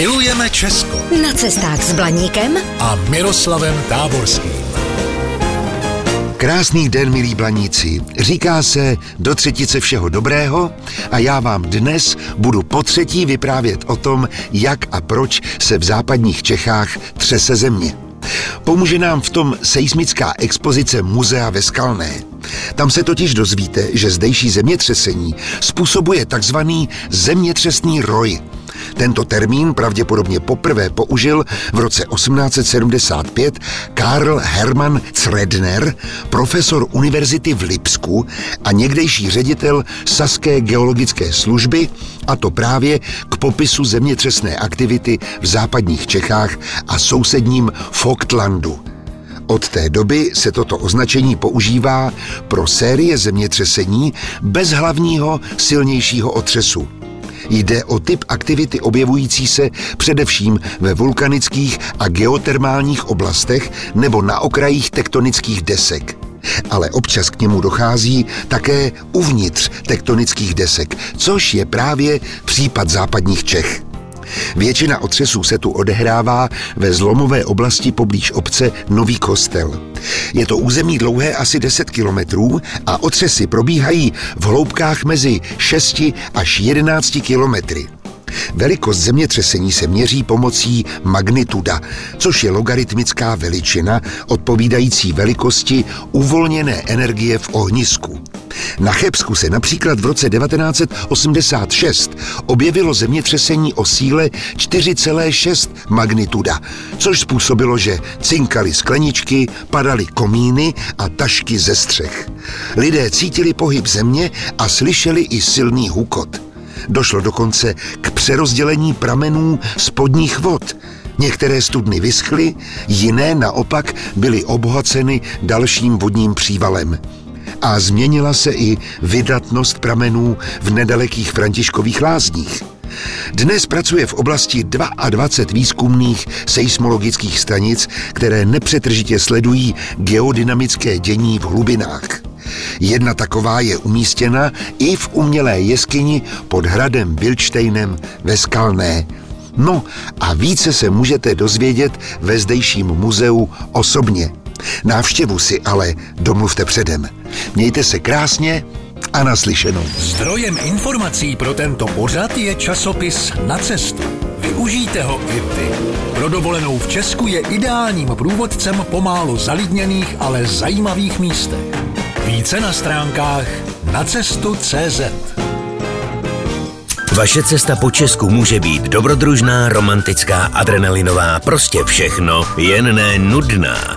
Milujeme Česko Na cestách s Blaníkem a Miroslavem Táborským. Krásný den, milí blaníci. Říká se do třetice všeho dobrého a já vám dnes budu po třetí vyprávět o tom, jak a proč se v západních Čechách třese země. Pomůže nám v tom seismická expozice Muzea ve Skalné. Tam se totiž dozvíte, že zdejší zemětřesení způsobuje takzvaný zemětřesný roj. Tento termín pravděpodobně poprvé použil v roce 1875 Karl Hermann Zredner, profesor univerzity v Lipsku a někdejší ředitel Saské geologické služby, a to právě k popisu zemětřesné aktivity v západních Čechách a sousedním Falklandu. Od té doby se toto označení používá pro série zemětřesení bez hlavního silnějšího otřesu. Jde o typ aktivity objevující se především ve vulkanických a geotermálních oblastech nebo na okrajích tektonických desek. Ale občas k němu dochází také uvnitř tektonických desek, což je právě případ západních Čech. Většina otřesů se tu odehrává ve zlomové oblasti poblíž obce Nový kostel. Je to území dlouhé asi 10 kilometrů a otřesy probíhají v hloubkách mezi 6 až 11 kilometry. Velikost zemětřesení se měří pomocí magnituda, což je logaritmická veličina odpovídající velikosti uvolněné energie v ohnisku. Na Chebsku se například v roce 1986 objevilo zemětřesení o síle 4,6 magnituda, což způsobilo, že cinkaly skleničky, padaly komíny a tašky ze střech. Lidé cítili pohyb země a slyšeli i silný hukot. Došlo dokonce k přerozdělení pramenů spodních vod. Některé studny vyschly, jiné naopak byly obohaceny dalším vodním přívalem a změnila se i vydatnost pramenů v nedalekých Františkových lázních. Dnes pracuje v oblasti 22 výzkumných seismologických stanic, které nepřetržitě sledují geodynamické dění v hlubinách. Jedna taková je umístěna i v umělé jeskyni pod hradem Bilštejnem ve Skalné. No a více se můžete dozvědět ve zdejším muzeu osobně. Návštěvu si ale domluvte předem. Mějte se krásně a naslyšenou. Zdrojem informací pro tento pořad je časopis Na cestu. Využijte ho i vy. Pro dovolenou v Česku je ideálním průvodcem pomálu zalidněných, ale zajímavých místech. Více na stránkách nacestu.cz Vaše cesta po Česku může být dobrodružná, romantická, adrenalinová, prostě všechno, jen ne nudná.